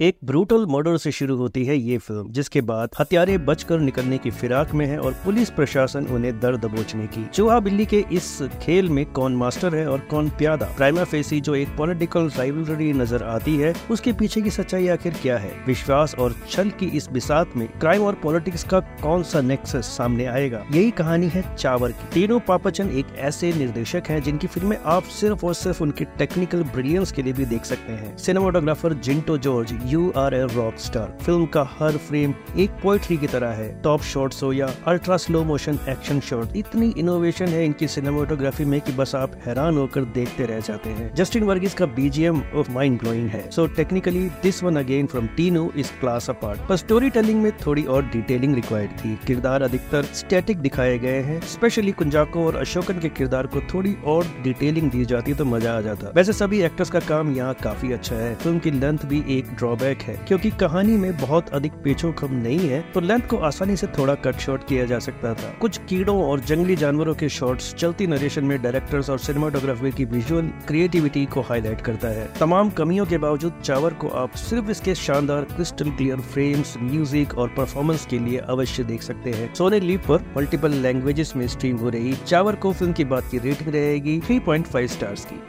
एक brutal murder से शुरू होती है ये फ़िल्म जिसके बाद हत्यारे बचकर निकलने की फिराक में है और पुलिस प्रशासन उन्हें दर दबोचने की। चूहा बिल्ली के इस खेल में कौन मास्टर है और कौन प्यादा? प्राइमा फेसी जो एक पॉलिटिकल राइवलरी नज़र आती है, उसके पीछे की सच्चाई आखिर क्या है? विश्वास और छल की इस बिसात में क्राइम और पॉलिटिक्स का कौन सा नेक्सस सामने आएगा? यही कहानी है चावर की। तीनों पापचन एक ऐसे निर्देशक है, जिनकी फ़िल्में आप सिर्फ़ और सिर्फ़ उनके टेक्निकल ब्रिलियंस के लिए भी देख सकते हैं। Cinematographer Jinto George you are a rock star film का हर फ्रेम एक पोइट्री की तरह है। टॉप शॉट्स हो या ultra slow motion action shot इतनी इनोवेशन है इनकी सिनेमाटोग्राफी में कि बस आप हैरान होकर देखते रह जाते हैं। जस्टिन वर्गीस का बीजीएम ऑफ़ माइंड ब्लोइंग है। So technically this one again from Tino is class apart पर स्टोरी टेलिंग में थोड़ी और डिटेलिंग रिक्वायर्ड थी। किरदार अधिकतर स्टैटिक दिखाए गए हैं। स्पेशली कुंजाको और अशोकन के किरदार को थोड़ी और डिटेलिंग दी जाती तो मज़ा आ जाता। वैसे सभी एक्टर्स का काम यहाँ काफ़ी अच्छा है। फ़िल्म की लेंथ भी एक ड्रॉबैक है। क्योंकि कहानी में बहुत अधिक पेचो खम नहीं है तो लेंथ को आसानी से थोड़ा कट शॉर्ट किया जा सकता था। कुछ कीड़ों और जंगली जानवरों के शॉट्स चलती नरेशन में डायरेक्टर्स और सिनेमाटोग्राफी की विजुअल क्रिएटिविटी को हाईलाइट करता है। तमाम कमियों के बावजूद चावर को आप सिर्फ़ इसके शानदार क्रिस्टल क्लियर फ्रेम्स म्यूज़िक और परफॉर्मेंस के लिए अवश्य देख सकते हैं। सोने लीप पर मल्टीपल लैंग्वेजेस में स्ट्रीम हो रही चावर को फ़िल्म की बात की रेटिंग रहेगी 3.5 स्टार्स की।